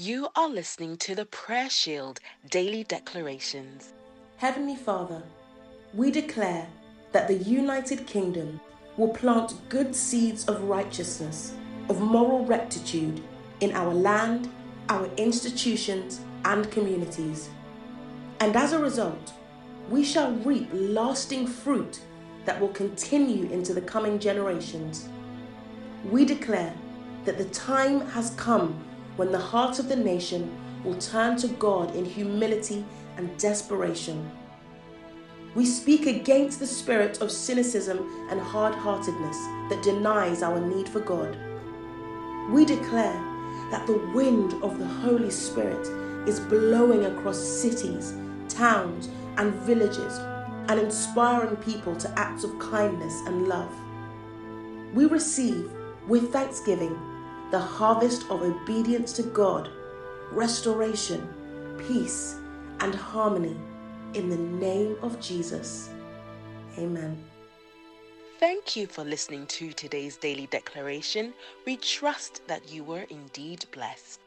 You are listening to the Prayer Shield Daily Declarations. Heavenly Father, we declare that the United Kingdom will plant good seeds of righteousness, of moral rectitude in our land, our institutions, and communities. And as a result, we shall reap lasting fruit that will continue into the coming generations. We declare that the time has come when the heart of the nation will turn to God in humility and desperation. We speak against the spirit of cynicism and hard heartedness that denies our need for God. We declare that the wind of the Holy Spirit is blowing across cities, towns, and villages and inspiring people to acts of kindness and love. We receive with thanksgiving the harvest of obedience to God, restoration, peace, and harmony in the name of Jesus. Amen. Thank you for listening to today's daily declaration. We trust that you were indeed blessed.